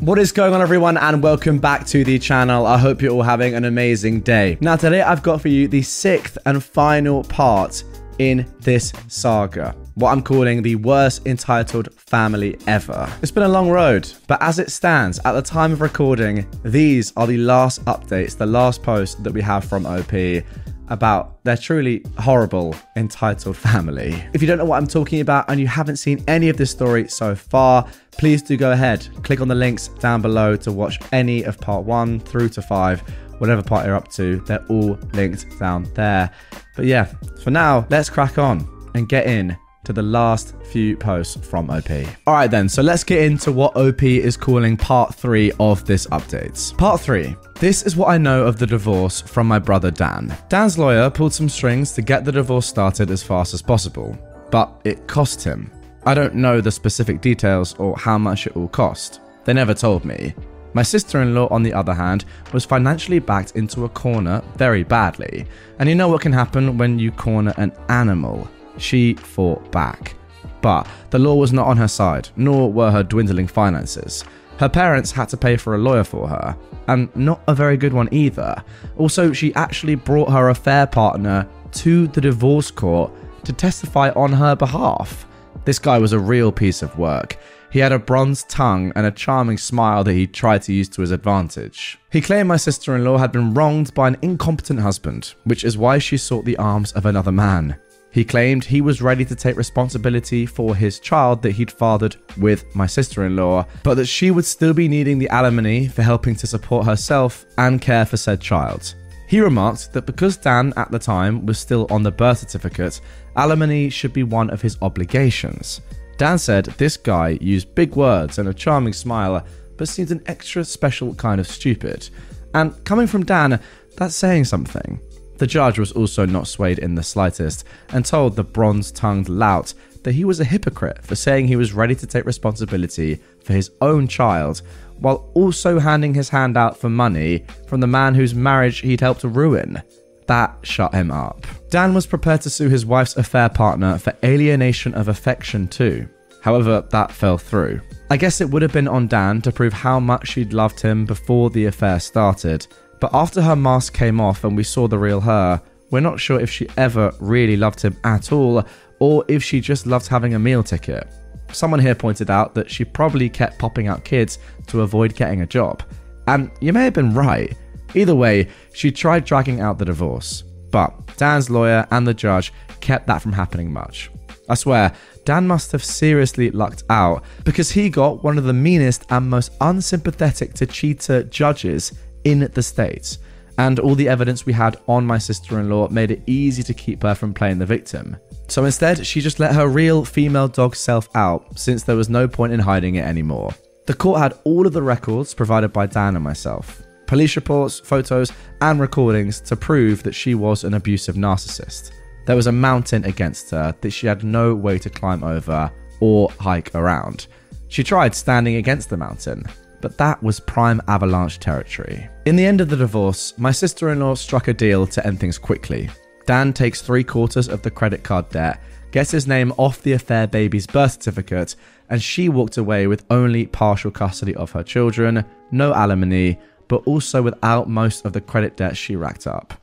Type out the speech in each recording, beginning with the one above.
What is going on everyone and welcome back to the channel. I hope you're all having an amazing day. Now today I've got for you the sixth and final part in this saga. What I'm calling the worst entitled family ever. It's been a long road, but as it stands, at the time of recording, these are the last updates, the last post that we have from OP about their truly horrible entitled family. If you don't know what I'm talking about and you haven't seen any of this story so far, please do go ahead, click on the links down below to watch any of part one through to five whatever part you're up to, they're all linked down there. But yeah, for now, let's crack on and get in to the last few posts from OP. All right, then, so let's get into what OP is calling part three of this update. Part three. This is what I know of the divorce from my brother Dan. Dan's lawyer pulled some strings to get the divorce started as fast as possible, but it cost him. I don't know the specific details or how much it all cost. They never told me. My sister in law, on the other hand, was financially backed into a corner very badly. And you know what can happen when you corner an animal? She fought back. But the law was not on her side, nor were her dwindling finances. Her parents had to pay for a lawyer for her, and not a very good one either. Also, she actually brought her affair partner to the divorce court to testify on her behalf. This guy was a real piece of work. He had a bronze tongue and a charming smile that he tried to use to his advantage. He claimed my sister in law had been wronged by an incompetent husband, which is why she sought the arms of another man. He claimed he was ready to take responsibility for his child that he'd fathered with my sister in law, but that she would still be needing the alimony for helping to support herself and care for said child. He remarked that because Dan at the time was still on the birth certificate, alimony should be one of his obligations. Dan said this guy used big words and a charming smile, but seemed an extra special kind of stupid. And coming from Dan, that's saying something. The judge was also not swayed in the slightest and told the bronze tongued lout that he was a hypocrite for saying he was ready to take responsibility for his own child while also handing his hand out for money from the man whose marriage he'd helped to ruin. That shut him up. Dan was prepared to sue his wife's affair partner for alienation of affection too. However, that fell through. I guess it would have been on Dan to prove how much she'd loved him before the affair started, but after her mask came off and we saw the real her, we're not sure if she ever really loved him at all or if she just loved having a meal ticket. Someone here pointed out that she probably kept popping out kids to avoid getting a job. And you may have been right. Either way, she tried dragging out the divorce. But Dan's lawyer and the judge kept that from happening much. I swear, Dan must have seriously lucked out because he got one of the meanest and most unsympathetic to cheater judges in the States. And all the evidence we had on my sister in law made it easy to keep her from playing the victim. So instead, she just let her real female dog self out since there was no point in hiding it anymore. The court had all of the records provided by Dan and myself police reports, photos, and recordings to prove that she was an abusive narcissist. There was a mountain against her that she had no way to climb over or hike around. She tried standing against the mountain, but that was prime avalanche territory. In the end of the divorce, my sister in law struck a deal to end things quickly. Dan takes three quarters of the credit card debt, gets his name off the affair baby's birth certificate, and she walked away with only partial custody of her children, no alimony, but also without most of the credit debt she racked up.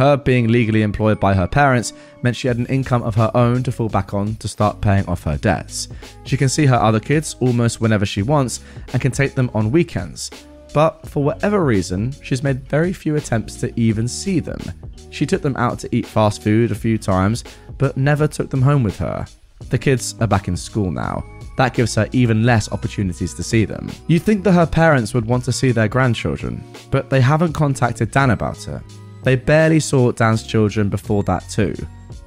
Her being legally employed by her parents meant she had an income of her own to fall back on to start paying off her debts. She can see her other kids almost whenever she wants and can take them on weekends. But for whatever reason, she's made very few attempts to even see them. She took them out to eat fast food a few times, but never took them home with her. The kids are back in school now. That gives her even less opportunities to see them. You'd think that her parents would want to see their grandchildren, but they haven't contacted Dan about it. They barely saw Dan's children before that, too.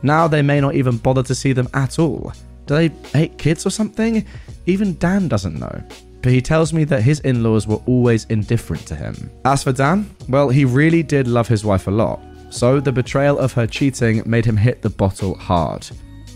Now they may not even bother to see them at all. Do they hate kids or something? Even Dan doesn't know. But he tells me that his in laws were always indifferent to him. As for Dan, well, he really did love his wife a lot. So the betrayal of her cheating made him hit the bottle hard.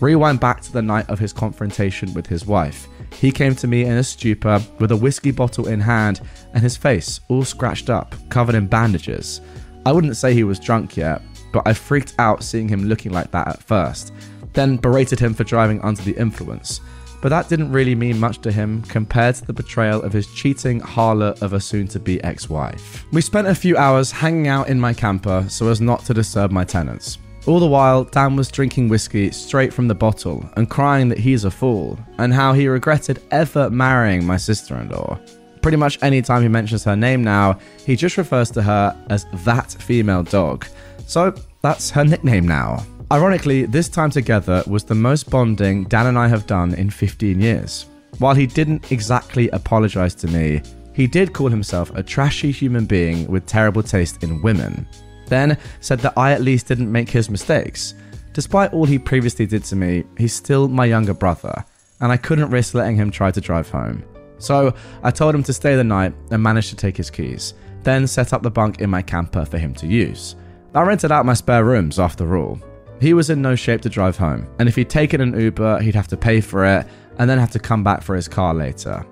Rewind back to the night of his confrontation with his wife. He came to me in a stupor with a whiskey bottle in hand and his face all scratched up, covered in bandages. I wouldn't say he was drunk yet, but I freaked out seeing him looking like that at first, then berated him for driving under the influence. But that didn't really mean much to him compared to the betrayal of his cheating harlot of a soon to be ex wife. We spent a few hours hanging out in my camper so as not to disturb my tenants. All the while, Dan was drinking whiskey straight from the bottle and crying that he's a fool and how he regretted ever marrying my sister in law. Pretty much any time he mentions her name now, he just refers to her as that female dog. So that's her nickname now. Ironically, this time together was the most bonding Dan and I have done in 15 years. While he didn't exactly apologize to me, he did call himself a trashy human being with terrible taste in women then said that I at least didn't make his mistakes. Despite all he previously did to me, he's still my younger brother, and I couldn't risk letting him try to drive home. So I told him to stay the night and managed to take his keys, then set up the bunk in my camper for him to use. I rented out my spare rooms after all. He was in no shape to drive home, and if he'd taken an Uber, he'd have to pay for it and then have to come back for his car later.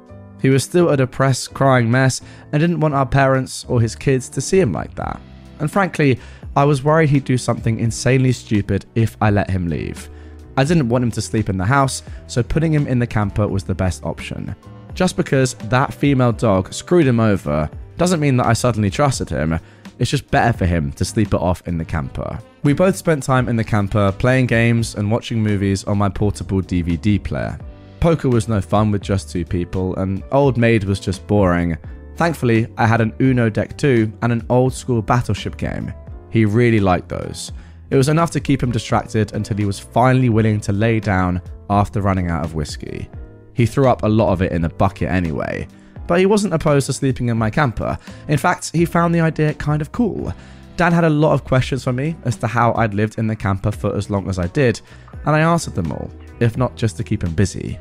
He was still a depressed, crying mess and didn't want our parents or his kids to see him like that. And frankly, I was worried he'd do something insanely stupid if I let him leave. I didn't want him to sleep in the house, so putting him in the camper was the best option. Just because that female dog screwed him over doesn't mean that I suddenly trusted him, it's just better for him to sleep it off in the camper. We both spent time in the camper playing games and watching movies on my portable DVD player. Poker was no fun with just two people, and Old Maid was just boring, Thankfully, I had an Uno deck too and an old school battleship game. He really liked those. It was enough to keep him distracted until he was finally willing to lay down after running out of whiskey. He threw up a lot of it in the bucket anyway, but he wasn't opposed to sleeping in my camper. In fact, he found the idea kind of cool. Dan had a lot of questions for me as to how I'd lived in the camper for as long as I did, and I answered them all, if not just to keep him busy.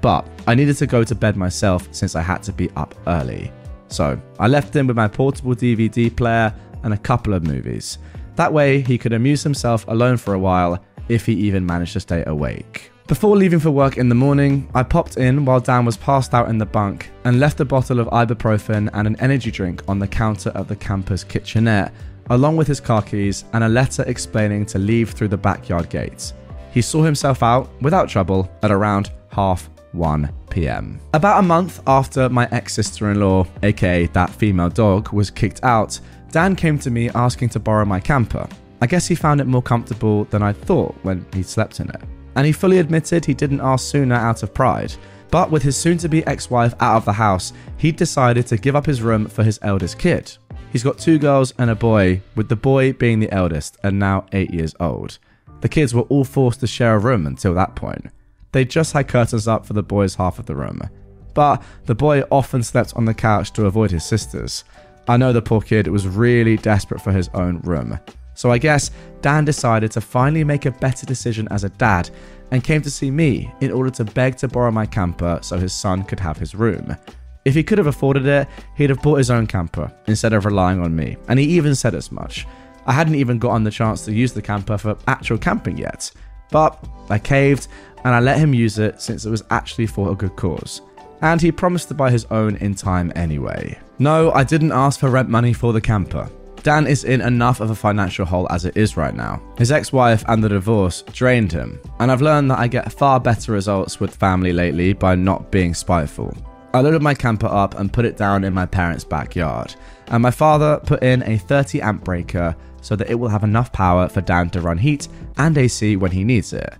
But I needed to go to bed myself since I had to be up early. So I left him with my portable DVD player and a couple of movies. That way, he could amuse himself alone for a while if he even managed to stay awake. Before leaving for work in the morning, I popped in while Dan was passed out in the bunk and left a bottle of ibuprofen and an energy drink on the counter of the campus kitchenette, along with his car keys and a letter explaining to leave through the backyard gates. He saw himself out without trouble at around half 1 pm. About a month after my ex sister in law, aka that female dog, was kicked out, Dan came to me asking to borrow my camper. I guess he found it more comfortable than I thought when he slept in it. And he fully admitted he didn't ask sooner out of pride. But with his soon to be ex wife out of the house, he'd decided to give up his room for his eldest kid. He's got two girls and a boy, with the boy being the eldest and now eight years old. The kids were all forced to share a room until that point. They just had curtains up for the boys' half of the room. But the boy often slept on the couch to avoid his sisters. I know the poor kid was really desperate for his own room. So I guess Dan decided to finally make a better decision as a dad and came to see me in order to beg to borrow my camper so his son could have his room. If he could have afforded it, he'd have bought his own camper instead of relying on me, and he even said as much. I hadn't even gotten the chance to use the camper for actual camping yet, but I caved and I let him use it since it was actually for a good cause. And he promised to buy his own in time anyway. No, I didn't ask for rent money for the camper. Dan is in enough of a financial hole as it is right now. His ex wife and the divorce drained him, and I've learned that I get far better results with family lately by not being spiteful. I loaded my camper up and put it down in my parents' backyard, and my father put in a 30 amp breaker so that it will have enough power for Dan to run heat and AC when he needs it.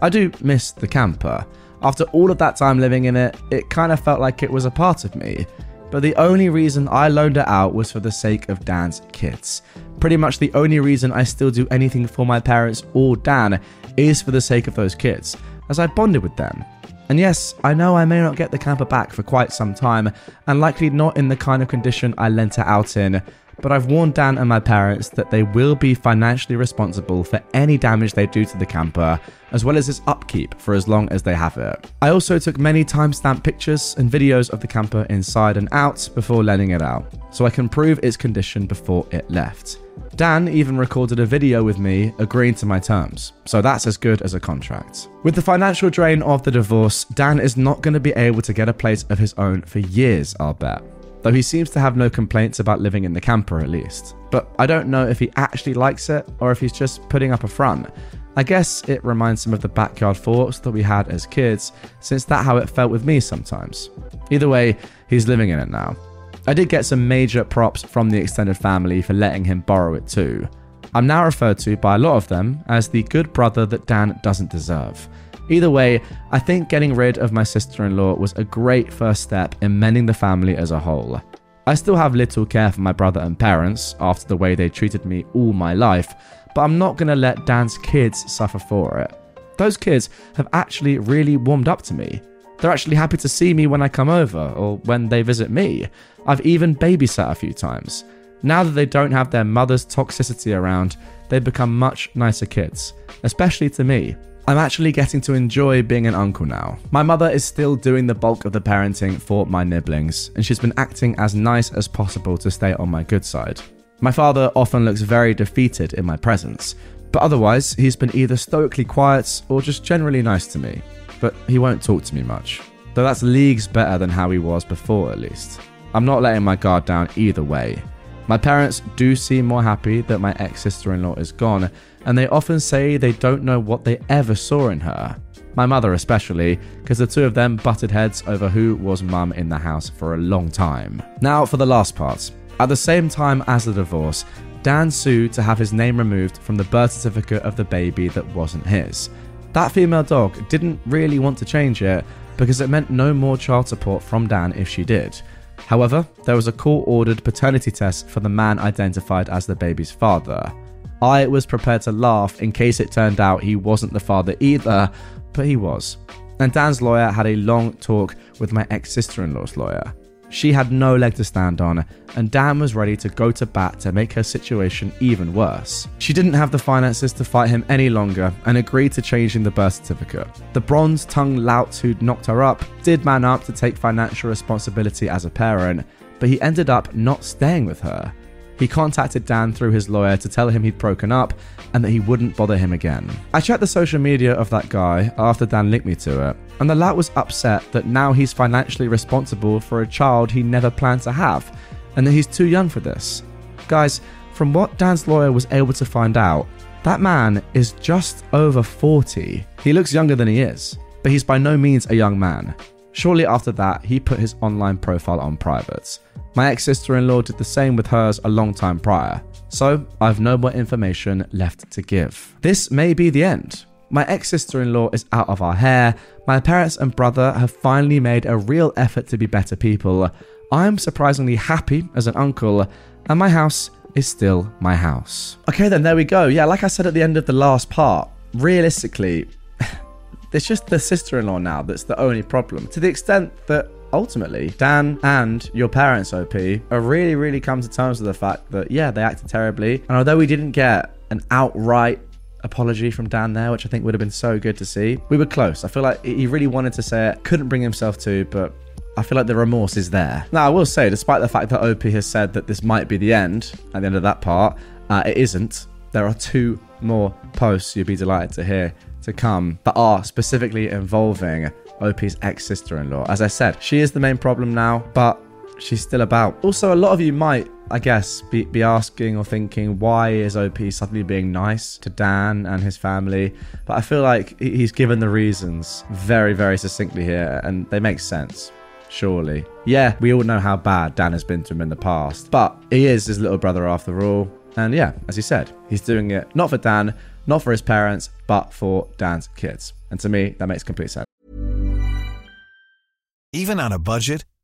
I do miss the camper. After all of that time living in it, it kind of felt like it was a part of me. But the only reason I loaned it out was for the sake of Dan's kids. Pretty much the only reason I still do anything for my parents or Dan is for the sake of those kids, as I bonded with them. And yes, I know I may not get the camper back for quite some time, and likely not in the kind of condition I lent it out in, but I've warned Dan and my parents that they will be financially responsible for any damage they do to the camper, as well as its upkeep for as long as they have it. I also took many timestamp pictures and videos of the camper inside and out before letting it out, so I can prove its condition before it left. Dan even recorded a video with me agreeing to my terms, so that's as good as a contract. With the financial drain of the divorce, Dan is not going to be able to get a place of his own for years, I'll bet though he seems to have no complaints about living in the camper at least. But I don't know if he actually likes it or if he's just putting up a front. I guess it reminds him of the backyard thoughts that we had as kids, since that's how it felt with me sometimes. Either way, he's living in it now. I did get some major props from the extended family for letting him borrow it too. I'm now referred to by a lot of them as the good brother that Dan doesn't deserve. Either way, I think getting rid of my sister in law was a great first step in mending the family as a whole. I still have little care for my brother and parents after the way they treated me all my life, but I'm not to let Dan's kids suffer for it. Those kids have actually really warmed up to me. They're actually happy to see me when I come over or when they visit me. I've even babysat a few times. Now that they don't have their mother's toxicity around, they've become much nicer kids, especially to me. I'm actually getting to enjoy being an uncle now. My mother is still doing the bulk of the parenting for my nibblings, and she's been acting as nice as possible to stay on my good side. My father often looks very defeated in my presence, but otherwise, he's been either stoically quiet or just generally nice to me. But he won't talk to me much, though that's leagues better than how he was before, at least. I'm not letting my guard down either way. My parents do seem more happy that my ex sister in law is gone, and they often say they don't know what they ever saw in her. My mother, especially, because the two of them butted heads over who was mum in the house for a long time. Now, for the last part. At the same time as the divorce, Dan sued to have his name removed from the birth certificate of the baby that wasn't his. That female dog didn't really want to change it because it meant no more child support from Dan if she did. However, there was a court ordered paternity test for the man identified as the baby's father. I was prepared to laugh in case it turned out he wasn't the father either, but he was. And Dan's lawyer had a long talk with my ex sister in law's lawyer. She had no leg to stand on, and Dan was ready to go to bat to make her situation even worse. She didn't have the finances to fight him any longer and agreed to changing the birth certificate. The bronze tongued lout who'd knocked her up did man up to take financial responsibility as a parent, but he ended up not staying with her. He contacted Dan through his lawyer to tell him he'd broken up and that he wouldn't bother him again. I checked the social media of that guy after Dan linked me to it, and the lad was upset that now he's financially responsible for a child he never planned to have, and that he's too young for this. Guys, from what Dan's lawyer was able to find out, that man is just over 40. He looks younger than he is, but he's by no means a young man. Shortly after that, he put his online profile on private. My ex sister in law did the same with hers a long time prior, so I've no more information left to give. This may be the end. My ex sister in law is out of our hair, my parents and brother have finally made a real effort to be better people. I'm surprisingly happy as an uncle, and my house is still my house. Okay, then there we go. Yeah, like I said at the end of the last part, realistically, it's just the sister in law now that's the only problem. To the extent that ultimately, Dan and your parents, OP, are really, really come to terms with the fact that, yeah, they acted terribly. And although we didn't get an outright apology from Dan there, which I think would have been so good to see, we were close. I feel like he really wanted to say it, couldn't bring himself to, but I feel like the remorse is there. Now, I will say, despite the fact that OP has said that this might be the end at the end of that part, uh, it isn't. There are two more posts you'd be delighted to hear to come that are specifically involving OP's ex sister in law. As I said, she is the main problem now, but she's still about. Also, a lot of you might, I guess, be, be asking or thinking, why is OP suddenly being nice to Dan and his family? But I feel like he's given the reasons very, very succinctly here, and they make sense. Surely. Yeah, we all know how bad Dan has been to him in the past, but he is his little brother after all. And yeah, as he said, he's doing it not for Dan, not for his parents, but for Dan's kids. And to me, that makes complete sense. Even on a budget,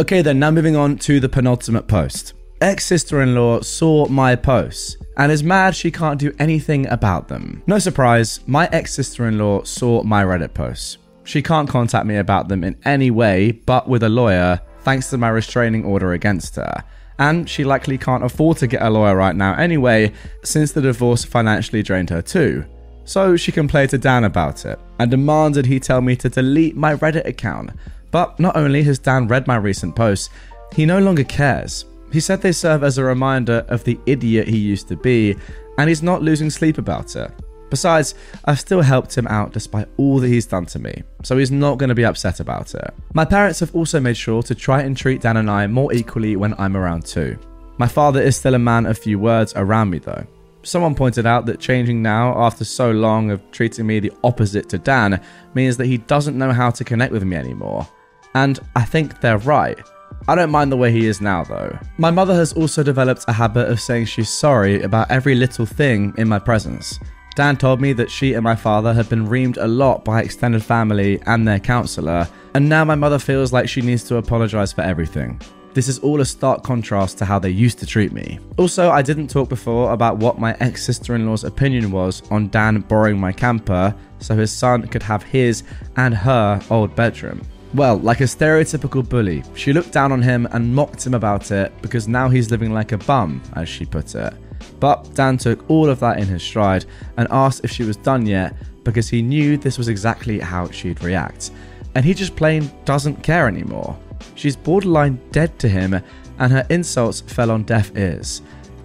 Okay, then, now moving on to the penultimate post. Ex sister in law saw my posts and is mad she can't do anything about them. No surprise, my ex sister in law saw my Reddit posts. She can't contact me about them in any way but with a lawyer, thanks to my restraining order against her. And she likely can't afford to get a lawyer right now anyway, since the divorce financially drained her too. So she complained to Dan about it and demanded he tell me to delete my Reddit account. But not only has Dan read my recent posts, he no longer cares. He said they serve as a reminder of the idiot he used to be, and he's not losing sleep about it. Besides, I've still helped him out despite all that he's done to me, so he's not going to be upset about it. My parents have also made sure to try and treat Dan and I more equally when I'm around too. My father is still a man of few words around me though. Someone pointed out that changing now, after so long of treating me the opposite to Dan, means that he doesn't know how to connect with me anymore. And I think they're right. I don't mind the way he is now, though. My mother has also developed a habit of saying she's sorry about every little thing in my presence. Dan told me that she and my father have been reamed a lot by extended family and their counsellor, and now my mother feels like she needs to apologise for everything. This is all a stark contrast to how they used to treat me. Also, I didn't talk before about what my ex sister in law's opinion was on Dan borrowing my camper so his son could have his and her old bedroom. Well, like a stereotypical bully, she looked down on him and mocked him about it because now he's living like a bum, as she put it. But Dan took all of that in his stride and asked if she was done yet because he knew this was exactly how she'd react. And he just plain doesn't care anymore. She's borderline dead to him, and her insults fell on deaf ears.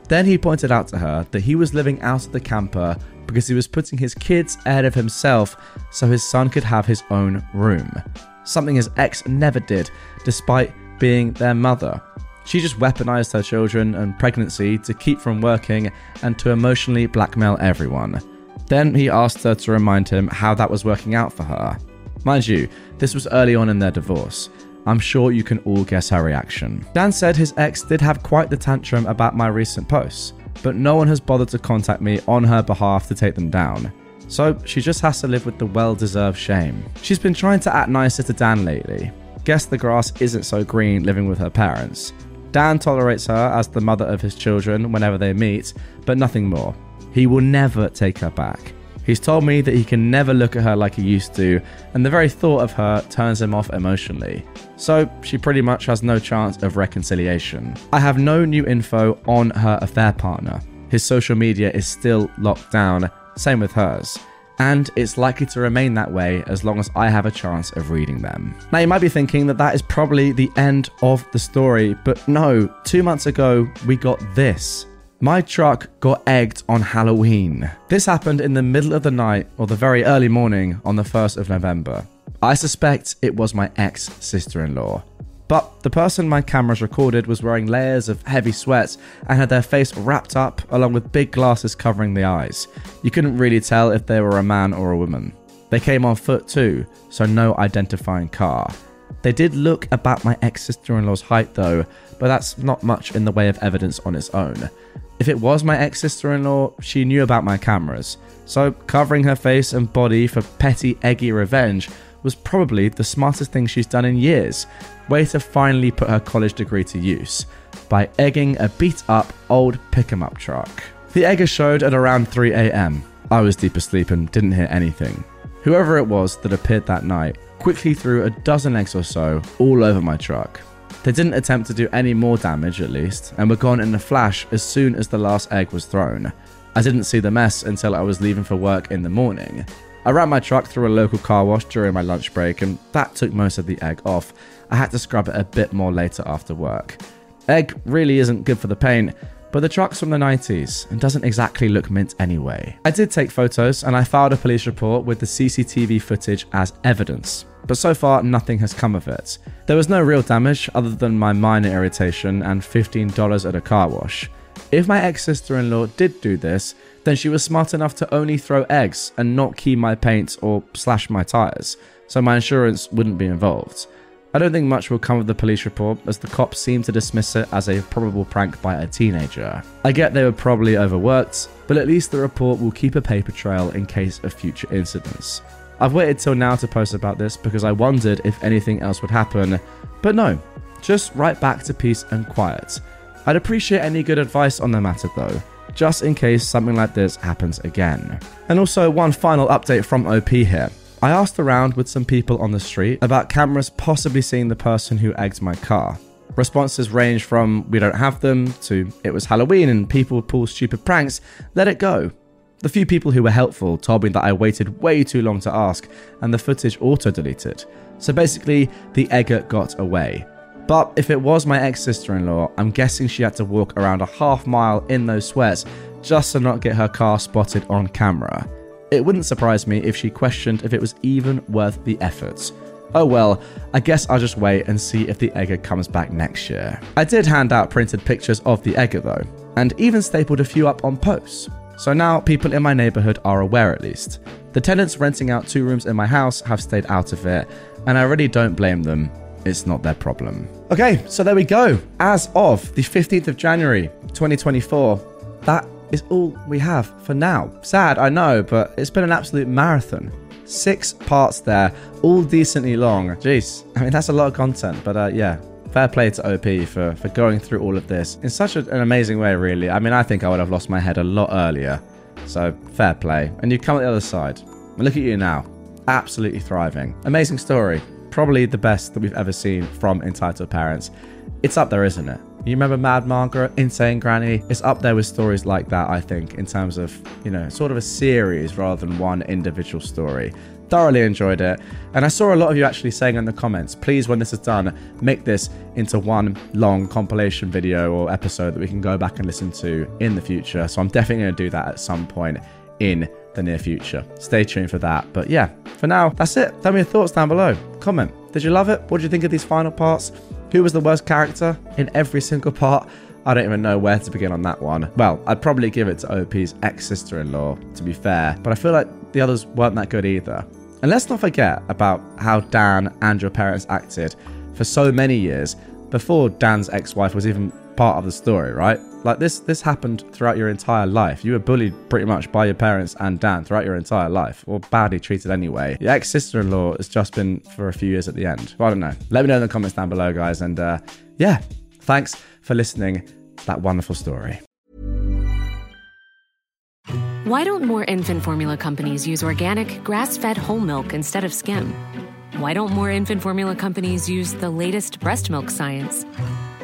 Then he pointed out to her that he was living out of the camper because he was putting his kids ahead of himself so his son could have his own room. Something his ex never did, despite being their mother. She just weaponized her children and pregnancy to keep from working and to emotionally blackmail everyone. Then he asked her to remind him how that was working out for her. Mind you, this was early on in their divorce. I'm sure you can all guess her reaction. Dan said his ex did have quite the tantrum about my recent posts, but no one has bothered to contact me on her behalf to take them down. So she just has to live with the well deserved shame. She's been trying to act nicer to Dan lately. Guess the grass isn't so green living with her parents. Dan tolerates her as the mother of his children whenever they meet, but nothing more. He will never take her back. He's told me that he can never look at her like he used to, and the very thought of her turns him off emotionally. So she pretty much has no chance of reconciliation. I have no new info on her affair partner. His social media is still locked down, same with hers and it's likely to remain that way as long as I have a chance of reading them. Now, you might be thinking that that is probably the end of the story, but no, two months ago, we got this. My truck got egged on Halloween. This happened in the middle of the night or the very early morning on the 1st of November. I suspect it was my ex sister in law. But the person my cameras recorded was wearing layers of heavy sweat and had their face wrapped up along with big glasses covering the eyes. You couldn't really tell if they were a man or a woman. They came on foot too, so no identifying car. They did look about my ex sister in law's height though, but that's not much in the way of evidence on its own. If it was my ex sister in law, she knew about my cameras, so covering her face and body for petty, eggy revenge was probably the smartest thing she's done in years. Way to finally put her college degree to use by egging a beat up old pick 'em up truck. The egger showed at around 3 am. I was deep asleep and didn't hear anything. Whoever it was that appeared that night quickly threw a dozen eggs or so all over my truck. They didn't attempt to do any more damage, at least, and were gone in a flash as soon as the last egg was thrown. I didn't see the mess until I was leaving for work in the morning. I ran my truck through a local car wash during my lunch break, and that took most of the egg off. I had to scrub it a bit more later after work. Egg really isn't good for the paint, but the truck's from the 90s and doesn't exactly look mint anyway. I did take photos and I filed a police report with the CCTV footage as evidence, but so far nothing has come of it. There was no real damage other than my minor irritation and $15 at a car wash. If my ex sister in law did do this, then she was smart enough to only throw eggs and not key my paint or slash my tyres, so my insurance wouldn't be involved. I don't think much will come of the police report, as the cops seem to dismiss it as a probable prank by a teenager. I get they were probably overworked, but at least the report will keep a paper trail in case of future incidents. I've waited till now to post about this because I wondered if anything else would happen, but no, just right back to peace and quiet. I'd appreciate any good advice on the matter though, just in case something like this happens again. And also, one final update from OP here. I asked around with some people on the street about cameras possibly seeing the person who egged my car. Responses range from we don't have them to it was Halloween and people pull stupid pranks, let it go. The few people who were helpful told me that I waited way too long to ask and the footage auto deleted. So basically, the egger got away. But if it was my ex sister in law, I'm guessing she had to walk around a half mile in those sweats just to not get her car spotted on camera. It wouldn't surprise me if she questioned if it was even worth the efforts. Oh well, I guess I'll just wait and see if the Egger comes back next year. I did hand out printed pictures of the Egger though, and even stapled a few up on posts. So now people in my neighborhood are aware at least. The tenants renting out two rooms in my house have stayed out of it, and I really don't blame them. It's not their problem. Okay, so there we go. As of the 15th of January 2024, that is all we have for now. Sad, I know, but it's been an absolute marathon. Six parts there, all decently long. Jeez, I mean, that's a lot of content, but uh, yeah, fair play to OP for, for going through all of this in such an amazing way, really. I mean, I think I would have lost my head a lot earlier. So, fair play. And you come at the other side. Look at you now. Absolutely thriving. Amazing story. Probably the best that we've ever seen from Entitled Parents. It's up there, isn't it? You remember Mad Margaret, Insane Granny? It's up there with stories like that, I think, in terms of, you know, sort of a series rather than one individual story. Thoroughly enjoyed it. And I saw a lot of you actually saying in the comments, please, when this is done, make this into one long compilation video or episode that we can go back and listen to in the future. So I'm definitely going to do that at some point in the near future. Stay tuned for that. But yeah, for now, that's it. Tell me your thoughts down below. Comment. Did you love it? What did you think of these final parts? Who was the worst character in every single part? I don't even know where to begin on that one. Well, I'd probably give it to OP's ex sister in law, to be fair, but I feel like the others weren't that good either. And let's not forget about how Dan and your parents acted for so many years before Dan's ex wife was even part of the story, right? Like this this happened throughout your entire life. You were bullied pretty much by your parents and Dan throughout your entire life, or badly treated anyway. Your ex sister in law has just been for a few years at the end. Well, I don't know. Let me know in the comments down below, guys. And uh, yeah, thanks for listening that wonderful story. Why don't more infant formula companies use organic, grass fed whole milk instead of skim? Why don't more infant formula companies use the latest breast milk science?